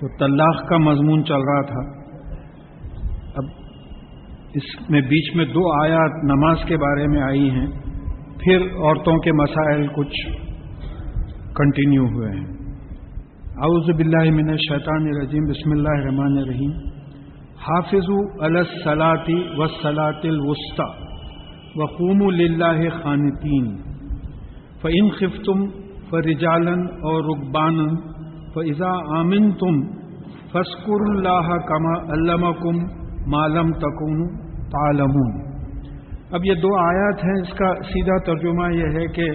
تو طلاق کا مضمون چل رہا تھا۔ اب اس میں بیچ میں دو آیات نماز کے بارے میں آئی ہیں، پھر عورتوں کے مسائل کچھ کنٹینیو ہوئے ہیں۔ اعوذ باللہ من الشیطان الرجیم، بسم اللہ الرحمن الرحیم۔ حافظ الصلاطی وسلاط الوسطی وقوم اللہ خانتین۔ فعن خفتم فرجالن اور رقبان فضا آمن تم فسکر اللہ کما علم کم معلم تکن تعلمون۔ اب یہ دو آیات ہیں، اس کا سیدھا ترجمہ یہ ہے کہ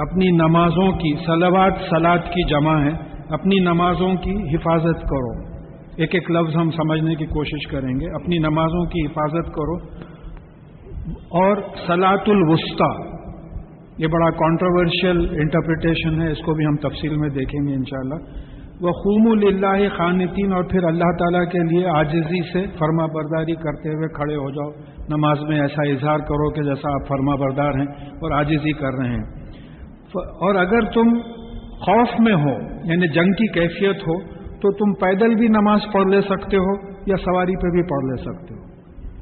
اپنی نمازوں کی سلوات سلاد کی جمع ہے، اپنی نمازوں کی حفاظت کرو۔ ایک ایک لفظ ہم سمجھنے کی کوشش کریں گے۔ اپنی نمازوں کی حفاظت کرو۔ اور سلاط الوسطی یہ بڑا کانٹروورشل انٹرپریٹیشن ہے، اس کو بھی ہم تفصیل میں دیکھیں گے انشاءاللہ۔ وہ خوم اللہ خانتین اور پھر اللہ تعالیٰ کے لیے آجزی سے فرما برداری کرتے ہوئے کھڑے ہو جاؤ۔ نماز میں ایسا اظہار کرو کہ جیسا آپ فرما بردار ہیں اور آجزی کر رہے ہیں۔ اور اگر تم خوف میں ہو یعنی جنگ کی کیفیت ہو، تو تم پیدل بھی نماز پڑھ لے سکتے ہو یا سواری پہ بھی پڑھ لے سکتے ہو۔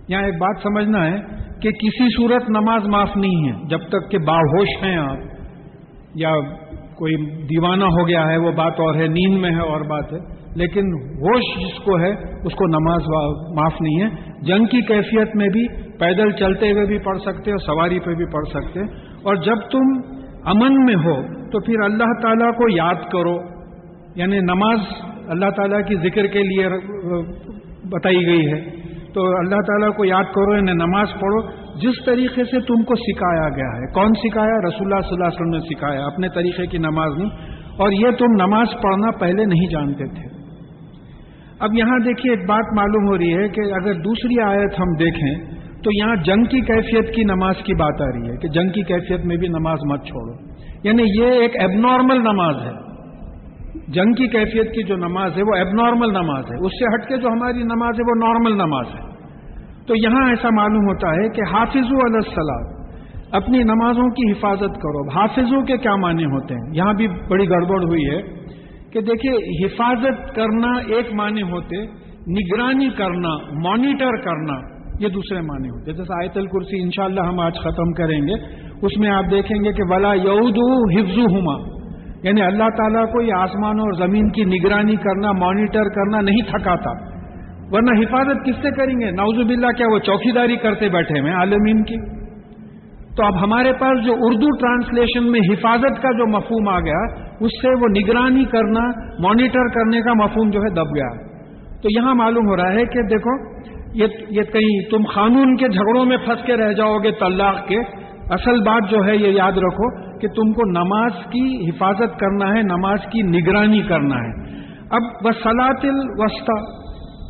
یہاں ایک بات سمجھنا ہے کہ کسی صورت نماز معاف نہیں ہے، جب تک کہ باہوش ہیں آپ، یا کوئی دیوانہ ہو گیا ہے، وہ بات اور ہے، نیند میں ہے، اور بات ہے، لیکن ہوش جس کو ہے، اس کو نماز معاف نہیں ہے۔ جنگ کی کیفیت میں بھی پیدل چلتے ہوئے بھی پڑھ سکتے اور سواری پہ بھی پڑھ سکتے۔ اور جب تم امن میں ہو، تو پھر اللہ تعالیٰ کو یاد کرو۔ یعنی نماز اللہ تعالیٰ کی ذکر کے لیے بتائی گئی ہے۔ تو اللہ تعالیٰ کو یاد کرو، انہیں نماز پڑھو۔ جس طریقے سے تم کو سکھایا گیا ہے۔ کون سکھایا؟ رسول اللہ صلی اللہ علیہ وسلم نے سکھایا، اپنے طریقے کی نماز نہیں۔ اور یہ تم نماز پڑھنا پہلے نہیں جانتے تھے۔ اب یہاں دیکھیے، ایک بات معلوم ہو رہی ہے کہ اگر دوسری آیت ہم دیکھیں، تو یہاں جنگ کی کیفیت کی نماز کی بات آ رہی ہے کہ جنگ کی کیفیت میں بھی نماز مت چھوڑو۔ یعنی یہ ایک ایب نارمل نماز ہے۔ جنگ کی کیفیت کی جو نماز ہے وہ ایب نارمل نماز ہے۔ اس سے ہٹ کے جو ہماری نماز ہے وہ نارمل نماز ہے۔ تو یہاں ایسا معلوم ہوتا ہے کہ حافظ علیہ السلام اپنی نمازوں کی حفاظت کرو۔ حافظوں کے کیا معنی ہوتے ہیں؟ یہاں بھی بڑی گڑبڑ ہوئی ہے کہ دیکھیے، حفاظت کرنا ایک معنی ہوتے، نگرانی کرنا مانیٹر کرنا، یہ دوسرے معنی ہوتے۔ جیسے آیت الکرسی انشاءاللہ ہم آج ختم کریں گے۔ اس میں آپ دیکھیں گے کہ ولا یعود حفظ ہما یعنی اللہ تعالیٰ کو یہ آسمان اور زمین کی نگرانی کرنا، مانیٹر کرنا نہیں تھکاتا۔ ورنہ حفاظت کس سے کریں گے؟ نوز باللہ کیا وہ چوکی داری کرتے بیٹھے ہیں عالمین کی؟ تو اب ہمارے پاس جو اردو ٹرانسلیشن میں حفاظت کا جو مفہوم آ گیا، اس سے وہ نگرانی کرنا، مانیٹر کرنے کا مفہوم جو ہے دب گیا۔ تو یہاں معلوم ہو رہا ہے کہ دیکھو یہ کہیں تم قانون کے جھگڑوں میں پھنس کے رہ جاؤ گے، طلاق کے۔ اصل بات جو ہے یہ یاد رکھو کہ تم کو نماز کی حفاظت کرنا ہے، نماز کی نگرانی کرنا ہے۔ اب وسلاط الوسطی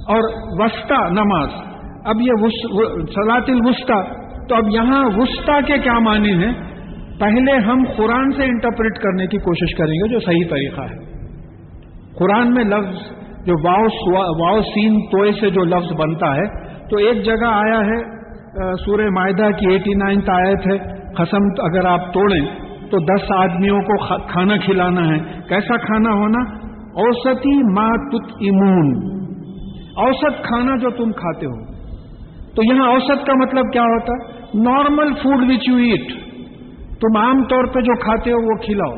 اور وسطی نماز۔ اب یہ سلاط الوسطی۔ تو اب یہاں وسطی کے کیا معنی ہیں؟ پہلے ہم قرآن سے انٹرپریٹ کرنے کی کوشش کریں گے جو صحیح طریقہ ہے۔ قرآن میں لفظ جو واؤ واؤ سین توئے سے جو لفظ بنتا ہے، تو ایک جگہ آیا ہے سورہ معاہدہ کی ایٹی نائنتھ آیت ہے۔ قسم، اگر آپ توڑیں تو دس آدمیوں کو کھانا کھلانا ہے۔ کیسا کھانا ہونا؟ اوسطی ما تت امون اوسط کھانا جو تم کھاتے ہو۔ تو یہاں اوسط کا مطلب کیا ہوتا ہے؟ Normal food which you eat تم عام طور پہ جو کھاتے ہو وہ کھلاؤ۔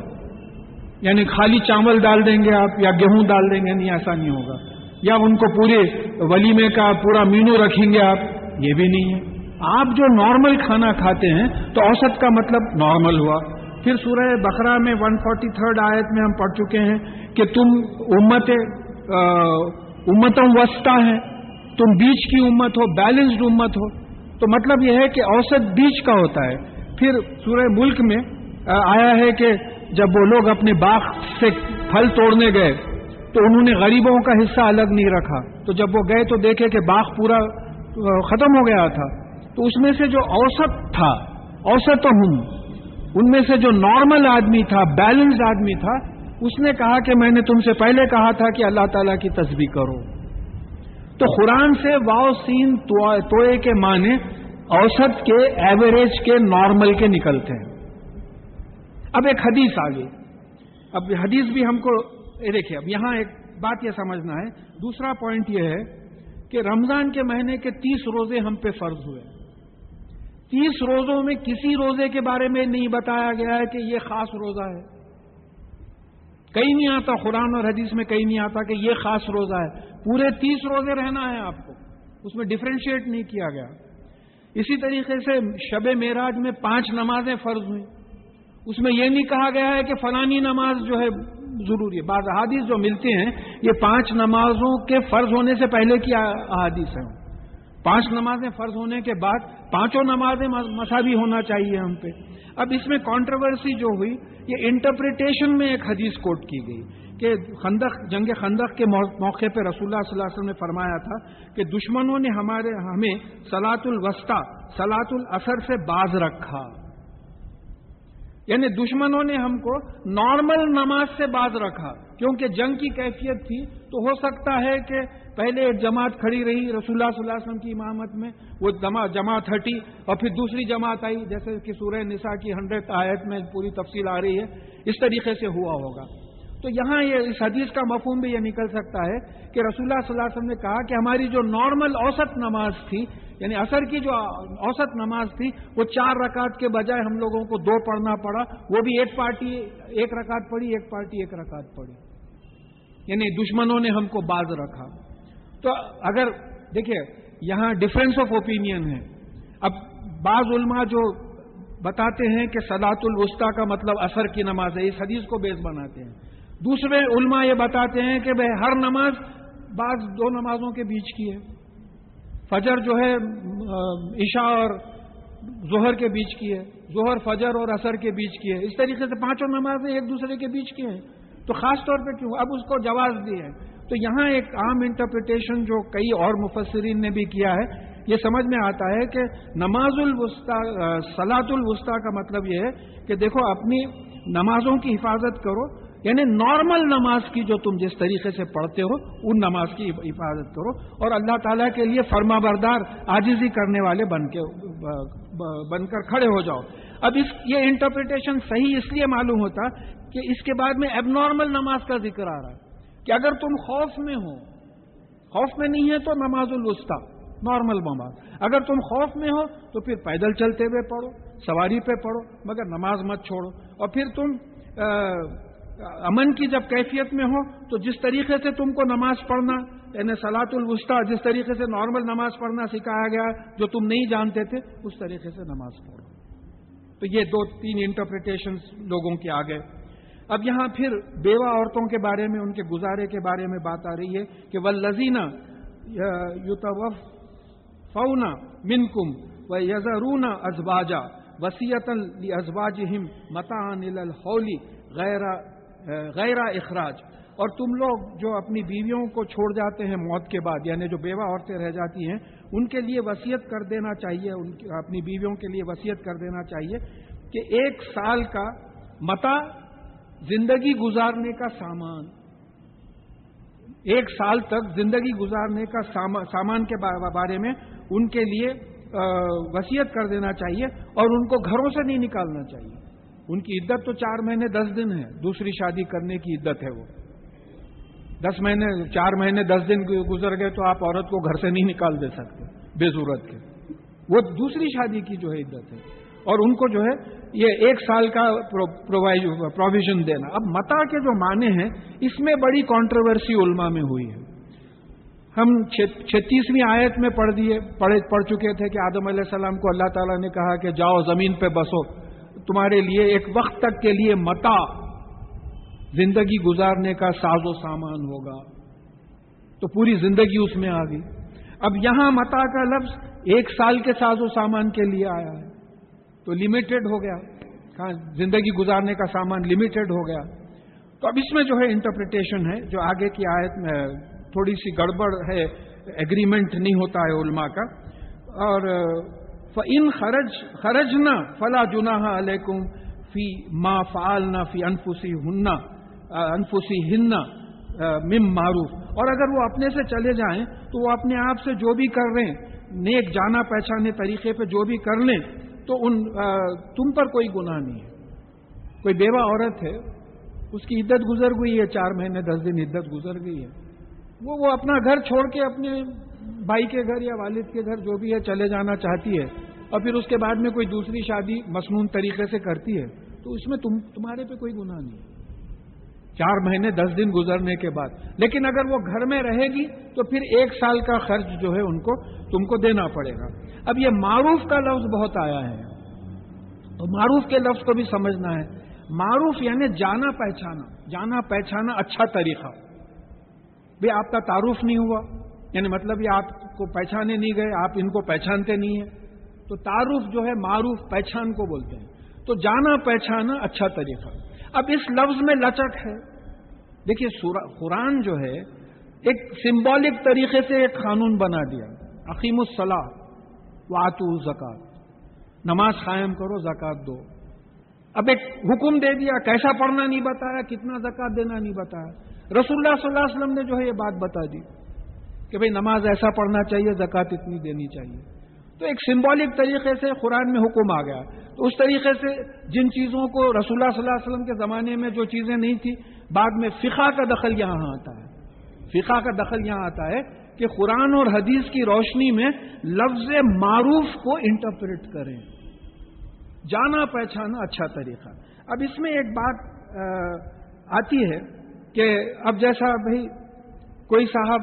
یعنی خالی چاول ڈال دیں گے آپ یا گیہوں ڈال دیں گے، نہیں، ایسا نہیں ہوگا۔ یا ان کو پورے ولیمے کا پورا مینو رکھیں گے آپ، یہ بھی نہیں ہے۔ آپ جو نارمل کھانا کھاتے ہیں تو اوسط کا مطلب نارمل ہوا۔ پھر سورہ بقرہ میں ون فورٹی تھرڈ آیت میں ہم پڑھ چکے ہیں کہ تم امت امتوں وسطہ ہے تم بیچ کی امت ہو بیلنسڈ امت ہو۔ تو مطلب یہ ہے کہ اوسط بیچ کا ہوتا ہے۔ پھر سورہ ملک میں آیا ہے کہ جب وہ لوگ اپنے باغ سے پھل توڑنے گئے، تو انہوں نے غریبوں کا حصہ الگ نہیں رکھا۔ تو جب وہ گئے تو دیکھے کہ باغ پورا ختم ہو گیا تھا۔ تو اس میں سے جو اوسط تھا اوسط ہوں ان میں سے جو نارمل آدمی تھا بیلنسڈ آدمی تھا، اس نے کہا کہ میں نے تم سے پہلے کہا تھا کہ اللہ تعالیٰ کی تصویر کرو۔ تو قرآن سے واؤ سین توئے کے معنی اوسط کے ایوریج کے نارمل کے نکلتے ہیں۔ اب ایک حدیث آ گئی اب حدیث بھی ہم کو دیکھیے، اب یہاں ایک بات یہ سمجھنا ہے۔ دوسرا پوائنٹ یہ ہے کہ رمضان کے مہینے کے تیس روزے ہم پہ فرض ہوئے۔ ہیں تیس روزوں میں کسی روزے کے بارے میں نہیں بتایا گیا ہے کہ یہ خاص روزہ ہے۔ کہیں نہیں آتا قرآن اور حدیث میں کہیں نہیں آتا کہ یہ خاص روزہ ہے۔ پورے تیس روزے رہنا ہے آپ کو۔ اس میں ڈفرینشیٹ نہیں کیا گیا۔ اسی طریقے سے شب معراج میں پانچ نمازیں فرض ہوئیں۔ اس میں یہ نہیں کہا گیا ہے کہ فلانی نماز جو ہے ضروری ہے۔ بعض احادیث جو ملتے ہیں، یہ پانچ نمازوں کے فرض ہونے سے پہلے کی احادیث ہیں۔ پانچ نمازیں فرض ہونے کے بعد پانچوں نمازیں مساوی ہونا چاہیے ہم پہ۔ اب اس میں کانٹروورسی جو ہوئی، یہ انٹرپریٹیشن میں ایک حدیث کوٹ کی گئی کہ خندق، جنگ خندق کے موقع پہ رسول اللہ صلی اللہ علیہ وسلم نے فرمایا تھا کہ دشمنوں نے ہمارے، ہمیں سلاط الوسطی سلاط الاثر سے باز رکھا۔ یعنی دشمنوں نے ہم کو نارمل نماز سے باز رکھا۔ کیونکہ جنگ کی کیفیت تھی تو ہو سکتا ہے کہ پہلے ایک جماعت کھڑی رہی، رسول اللہ صلی اللہ علیہ وسلم کی امامت میں، وہ جماعت ہٹی اور پھر دوسری جماعت آئی، جیسے کہ سورہ نساء کی ہنڈریڈ آیت میں پوری تفصیل آ رہی ہے، اس طریقے سے ہوا ہوگا۔ تو یہاں یہ اس حدیث کا مفہوم بھی یہ نکل سکتا ہے کہ رسول اللہ صلی اللہ علیہ وسلم نے کہا کہ ہماری جو نارمل اوسط نماز تھی یعنی اثر کی جو اوسط نماز تھی، وہ چار رکعت کے بجائے ہم لوگوں کو دو پڑھنا پڑا، وہ بھی ایک پارٹی، ایک رکعت پڑھی، ایک پارٹی، ایک رکعت پڑھی۔ یعنی دشمنوں نے ہم کو باز رکھا۔ تو اگر دیکھیے، یہاں ڈفرینس آف اوپینین ہے۔ اب بعض علماء جو بتاتے ہیں کہ سلاط الوسطی کا مطلب اثر کی نماز ہے، اس حدیث کو بیس بناتے ہیں۔ دوسرے علماء یہ بتاتے ہیں کہ بھائی، ہر نماز بعض دو نمازوں کے بیچ کی ہے۔ فجر جو ہے، عشاء اور ظہر کے بیچ کی ہے۔ ظہر، فجر اور اثر کے بیچ کی ہے۔ اس طریقے سے پانچوں نمازیں ایک دوسرے کے بیچ کی ہیں۔ تو خاص طور پہ کیوں؟ اب اس کو جواز دی ہے۔ تو یہاں ایک عام انٹرپریٹیشن جو کئی اور مفسرین نے بھی کیا ہے، یہ سمجھ میں آتا ہے کہ نماز الوسطی سلاط الوسطی کا مطلب یہ ہے کہ دیکھو، اپنی نمازوں کی حفاظت کرو یعنی نارمل نماز کی جو تم جس طریقے سے پڑھتے ہو، ان نماز کی حفاظت کرو اور اللہ تعالیٰ کے لیے فرما بردار آجزی کرنے والے بن کے بن کر کھڑے ہو جاؤ۔ اب اس، یہ انٹرپریٹیشن صحیح اس لیے معلوم ہوتا کہ اس کے بعد میں اب نارمل نماز کا ذکر آ رہا ہے۔ کہ اگر تم خوف میں ہو، خوف میں نہیں ہے تو نماز الوسطی نارمل نماز۔ اگر تم خوف میں ہو تو پھر پیدل چلتے ہوئے پڑھو، سواری پہ پڑھو، مگر نماز مت چھوڑو۔ اور پھر تم امن کی جب کیفیت میں ہو تو جس طریقے سے تم کو نماز پڑھنا یعنی سلاط الوسطی، جس طریقے سے نارمل نماز پڑھنا سکھایا گیا، جو تم نہیں جانتے تھے، اس طریقے سے نماز پڑھو۔ تو یہ دو تین انٹرپریٹیشن لوگوں کے آگے اب یہاں پھر بیوہ عورتوں کے بارے میں، ان کے گزارے کے بارے میں بات آ رہی ہے کہ وہ لذینہ یوتوف فونا من کم و یزرونا ازباجا وسیعت ازباج ہم متا ہولی غیر غیر اخراج اور تم لوگ جو اپنی بیویوں کو چھوڑ جاتے ہیں موت کے بعد یعنی جو بیوہ عورتیں رہ جاتی ہیں، ان کے لیے وسیعت کر دینا چاہیے، ان اپنی بیویوں کے لیے وسیعت کر دینا چاہیے کہ ایک سال کا متا زندگی گزارنے کا سامان۔ ایک سال تک زندگی گزارنے کا سامان کے بارے میں ان کے لیے وسیعت کر دینا چاہیے اور ان کو گھروں سے نہیں نکالنا چاہیے۔ ان کی عدت تو چار مہینے دس دن ہے، دوسری شادی کرنے کی عدت ہے وہ۔ دس مہینے، چار مہینے دس دن گزر گئے تو آپ عورت کو گھر سے نہیں نکال دے سکتے، بے ضرورت کے۔ وہ دوسری شادی کی جو ہے عدت ہے۔ اور ان کو جو ہے یہ ایک سال کا پروویژن دینا۔ اب متا کے جو معنی ہیں، اس میں بڑی کانٹروورسی علماء میں ہوئی ہے۔ ہم چھتیسویں آیت میں پڑھ دیے پڑھ چکے تھے کہ آدم علیہ السلام کو اللہ تعالیٰ نے کہا کہ جاؤ زمین پہ بسو۔ تمہارے لیے ایک وقت تک کے لیے متا زندگی گزارنے کا ساز و سامان ہوگا۔ تو پوری زندگی اس میں آ گئی۔ اب یہاں متا کا لفظ ایک سال کے ساز و سامان کے لیے آیا ہے۔ تو لمیٹڈ ہو گیا۔ ہاں، زندگی گزارنے کا سامان لمیٹڈ ہو گیا۔ تو اب اس میں جو ہے انٹرپریٹیشن ہے، جو آگے کی آیت میں تھوڑی سی گڑبڑ ہے ایگریمنٹ نہیں ہوتا ہے علماء کا۔ اور ان خرج خرج نہ فلا جنا علیکم فی ما فعال فی انفسی ہننا انفسی ہننا مم معروف۔ اور اگر وہ اپنے سے چلے جائیں، تو وہ اپنے آپ سے جو بھی کر رہے ہیں، نیک جانا پہچانے طریقے پہ جو بھی کر لیں تو ان تم پر کوئی گناہ نہیں ہے۔ کوئی بیوہ عورت ہے، اس کی عدت گزر گئی ہے، چار مہینے، دس دن عدت گزر گئی ہے۔ وہ وہ اپنا گھر چھوڑ کے اپنے بھائی کے گھر یا والد کے گھر جو بھی ہے چلے جانا چاہتی ہے۔ اور پھر اس کے بعد میں کوئی دوسری شادی مصنون طریقے سے کرتی ہے۔ تو اس میں تم، تمہارے پہ کوئی گناہ نہیں۔ ہے چار مہینے، دس دن گزرنے کے بعد۔ لیکن اگر وہ گھر میں رہے گی تو پھر ایک سال کا خرچ جو ہے ان کو، تم کو دینا پڑے گا۔ اب یہ معروف کا لفظ بہت آیا ہے۔ تو معروف کے لفظ کو بھی سمجھنا ہے۔ معروف یعنی جانا پہچانا جانا پہچانا اچھا طریقہ۔ بھی آپ کا تعارف نہیں ہوا یعنی مطلب یہ آپ کو پہچانے نہیں گئے، آپ ان کو پہچانتے نہیں ہیں۔ تو تعارف جو ہے معروف پہچان کو بولتے ہیں۔ تو جانا پہچانا اچھا طریقہ۔ اب اس لفظ میں لچک ہے۔ دیکھیے قرآن جو ہے، ایک سمبولک طریقے سے ایک قانون بنا دیا۔ عقیم الصلاح واتو زکات نماز قائم کرو زکات دو۔ اب ایک حکم دے دیا، کیسا پڑھنا نہیں بتایا، کتنا زکات دینا نہیں بتایا۔ رسول اللہ صلی اللہ علیہ وسلم نے جو ہے یہ بات بتا دی کہ بھئی نماز ایسا پڑھنا چاہیے زکات اتنی دینی چاہیے۔ تو ایک سمبولک طریقے سے قرآن میں حکم آ گیا۔ تو اس طریقے سے جن چیزوں کو رسول اللہ صلی اللہ علیہ وسلم کے زمانے میں جو چیزیں نہیں تھی بعد میں فقہ کا دخل یہاں آتا ہے۔ فقہ کا دخل یہاں آتا ہے کہ قرآن اور حدیث کی روشنی میں لفظ معروف کو انٹرپریٹ کریں۔ جانا پہچانا اچھا طریقہ۔ اب اس میں ایک بات آتی ہے کہ اب جیسا بھائی کوئی صاحب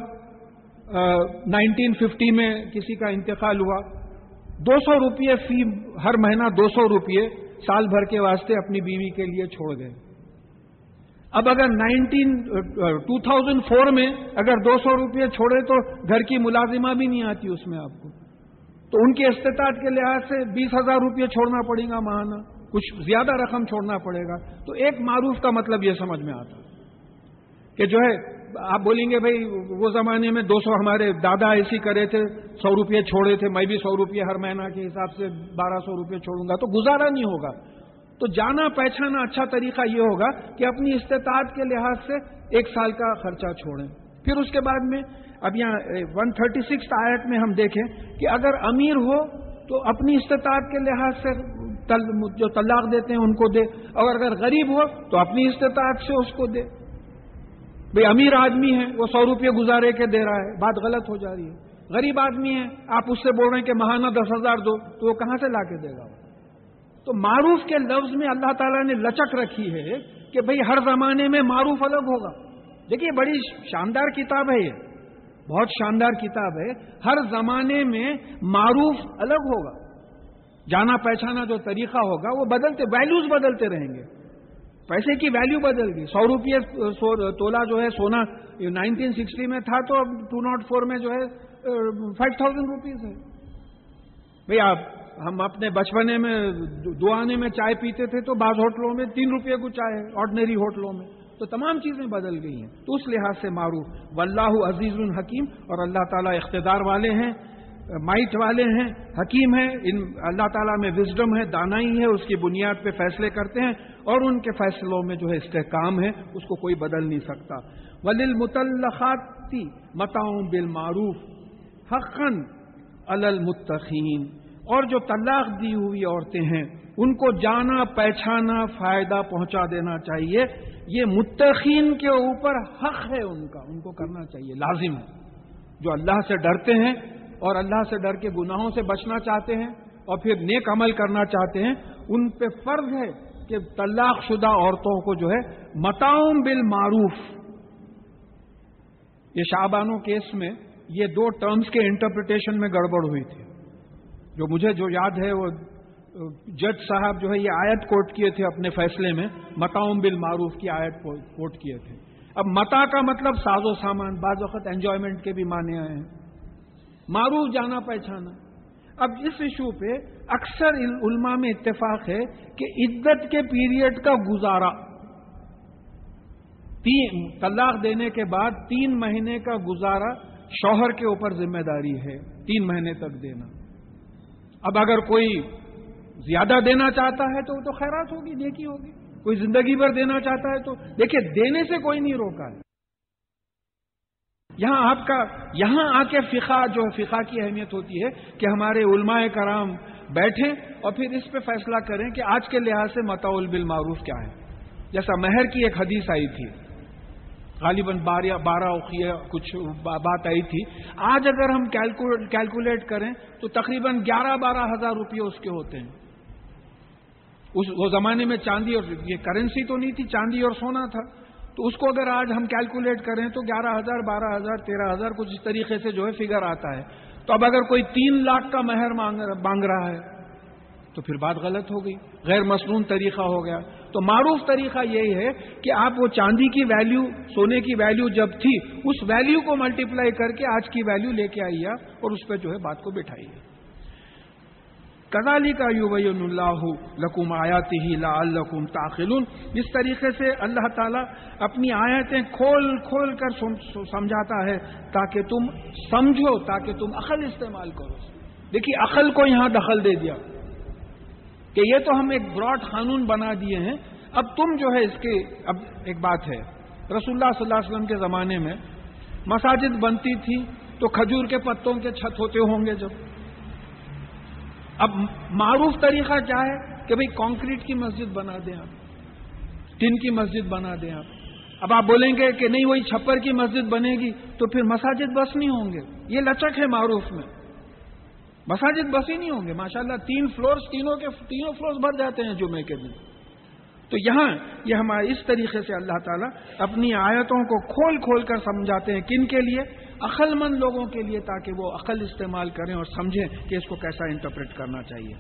نائنٹین ففٹی میں کسی کا انتقال ہوا۔ دو سو روپئے فی ہر مہینہ دو سو روپئے سال بھر کے واسطے اپنی بیوی کے لیے چھوڑ گئے۔ اب اگر نائنٹین ٹو تھاؤزینڈ فور میں اگر دو سو روپئے چھوڑے تو گھر کی ملازمہ بھی نہیں آتی اس میں آپ کو۔ تو ان کی استطاعت کے لحاظ سے بیس ہزار روپئے چھوڑنا پڑے گا ماہانہ، کچھ زیادہ رقم چھوڑنا پڑے گا۔ تو ایک معروف کا مطلب یہ سمجھ میں آتا کہ جو ہے آپ بولیں گے بھائی، وہ زمانے میں دو سو ہمارے دادا ایسی کرے تھے، سو روپئے چھوڑے تھے، میں بھی سو روپئے ہر مہینہ کے حساب سے بارہ سو روپئے چھوڑوں گا، تو گزارا نہیں ہوگا۔ تو جانا، پہچانا اچھا طریقہ یہ ہوگا کہ اپنی استطاعت کے لحاظ سے ایک سال کا خرچہ چھوڑیں۔ پھر اس کے بعد میں، اب یہاں ون تھرٹی سکس آیت میں ہم دیکھیں کہ اگر امیر ہو تو اپنی استطاعت کے لحاظ سے جو طلاق دیتے ہیں ان کو دے، اور اگر غریب ہو تو اپنی استطاعت سے اس کو دے۔ بھائی امیر آدمی ہے، وہ سو روپئے گزارے کے دے رہا ہے، بات غلط ہو جا رہی ہے۔ غریب آدمی ہے، آپ اس سے بول رہے ہیں کہ ماہانہ دس ہزار دو، تو وہ کہاں سے لا کے دے گا؟ تو معروف کے لفظ میں اللہ تعالیٰ نے لچک رکھی ہے کہ بھئی ہر زمانے میں معروف الگ ہوگا۔ دیکھیے، بڑی شاندار کتاب ہے یہ۔ بہت شاندار کتاب ہے۔ ہر زمانے میں معروف الگ ہوگا۔ جانا پہچانا جو طریقہ ہوگا، وہ بدلتے ویلوز بدلتے رہیں گے۔ پیسے کی ویلیو بدل گئی۔ سو روپئے تولا جو ہے سونا نائنٹین سکسٹی میں تھا تو اب ٹو ناٹ فور میں جو ہے فائیو تھاؤزینڈ روپیز ہے۔ بھئی آپ، ہم اپنے بچپنے میں دو آنے میں چائے پیتے تھے تو بعض ہوٹلوں میں تین روپئے کو چائے آرڈنری ہوٹلوں میں۔ تو تمام چیزیں بدل گئی ہیں۔ تو اس لحاظ سے معروف۔ واللہ عزیز الحکیم اور اللہ تعالیٰ اقتدار والے ہیں۔ مائٹ والے ہیں، حکیم ہیں، ان اللہ تعالیٰ میں وزڈم ہے، دانائی ہے، اس کی بنیاد پہ فیصلے کرتے ہیں اور ان کے فیصلوں میں جو ہے استحکام ہے، اس کو کوئی بدل نہیں سکتا۔ ولیل متعلقاتی متاؤں بالمعروف حقن المتقین اور جو طلاق دی ہوئی عورتیں ہیں، ان کو جانا، پہچانا، فائدہ پہنچا دینا چاہیے۔ یہ متقین کے اوپر حق ہے ان کا، ان کو کرنا چاہیے، لازم ہے۔ جو اللہ سے ڈرتے ہیں اور اللہ سے ڈر کے گناہوں سے بچنا چاہتے ہیں اور پھر نیک عمل کرنا چاہتے ہیں، ان پہ فرض ہے کہ طلاق شدہ عورتوں کو جو ہے متاؤں بل معروف یہ شابانوں کیس میں یہ دو ٹرمز کے انٹرپریٹیشن میں گڑبڑ ہوئی تھی۔ جو مجھے جو یاد ہے، وہ جج صاحب جو ہے یہ آیت کوٹ کیے تھے اپنے فیصلے میں متاؤں بل معروف کی آیت کوٹ کیے تھے۔ اب متا کا مطلب ساز و سامان، بعض وقت انجوائمنٹ کے بھی مانے آئے ہیں۔ معروف جانا پہچانا۔ اب اس ایشو پہ اکثر علماء میں اتفاق ہے کہ عدت کے پیریڈ کا گزارا۔ تین، طلاق دینے کے بعد تین مہینے کا گزارا شوہر کے اوپر ذمہ داری ہے، تین مہینے تک دینا۔ اب اگر کوئی زیادہ دینا چاہتا ہے تو وہ تو خیرات ہوگی، نیکی ہوگی۔ کوئی زندگی بھر دینا چاہتا ہے تو، دیکھیے، دینے سے کوئی نہیں روکا۔ ہے یہاں آپ کا یہاں آ کے فقہ جو فقہ کی اہمیت ہوتی ہے کہ ہمارے علماء کرام بیٹھیں اور پھر اس پہ فیصلہ کریں کہ آج کے لحاظ سے متاول بالمعروف کیا ہے۔ جیسا مہر کی ایک حدیث آئی تھی۔ غالباً بارہ بارہ کچھ بات آئی تھی۔ آج اگر ہم کیلکولیٹ کریں تو تقریباً گیارہ بارہ ہزار روپے اس کے ہوتے ہیں۔ اس وہ زمانے میں چاندی اور یہ کرنسی تو نہیں تھی، چاندی اور سونا تھا۔ تو اس کو اگر آج ہم کیلکولیٹ کریں تو گیارہ ہزار، بارہ ہزار، تیرہ ہزار کچھ اس طریقے سے جو ہے فگر آتا ہے۔ تو اب اگر کوئی تین لاکھ کا مہر مانگ رہا ہے، تو پھر بات غلط ہو گئی۔ غیر مصنون طریقہ ہو گیا۔ تو معروف طریقہ یہی ہے کہ آپ وہ چاندی کی ویلیو سونے کی ویلیو جب تھی، اس ویلیو کو ملٹیپلائی کر کے آج کی ویلیو لے کے آئیے اور اس پہ جو ہے بات کو بٹھائیے۔ کزالی کا یوبین اللہ لکم آیاتی ہی لا الکم تاخل جس طریقے سے اللہ تعالیٰ اپنی آیتیں کھول کھول کر سمجھاتا ہے تاکہ تم سمجھو، تاکہ تم عقل استعمال کرو۔ دیکھیے، عقل کو یہاں دخل دے دیا۔ کہ یہ تو ہم ایک براڈ قانون بنا دیے ہیں۔ اب تم جو ہے اس کے، اب ایک بات ہے۔ رسول اللہ صلی اللہ علیہ وسلم کے زمانے میں مساجد بنتی تھی تو کھجور کے پتوں کے چھت ہوتے ہوں گے جب۔ اب معروف طریقہ کیا ہے کہ بھئی کانکریٹ کی مسجد بنا دیں آپ ٹن کی مسجد بنا دیں آپ۔ اب آپ بولیں گے کہ نہیں، وہی چھپر کی مسجد بنے گی تو پھر مساجد بس نہیں ہوں گے۔ یہ لچک ہے معروف میں۔ مساجد بس ہی نہیں ہوں گے۔ ماشاءاللہ تین فلورز تینوں کے، تینوں فلورز بھر جاتے ہیں جمعے کے دن۔ تو یہاں، یہ ہمارے اس طریقے سے اللہ تعالیٰ اپنی آیتوں کو کھول کھول کر سمجھاتے ہیں کن کے لیے؟ عقل مند لوگوں کے لیے تاکہ وہ عقل استعمال کریں اور سمجھیں کہ اس کو کیسا انٹرپریٹ کرنا چاہیے۔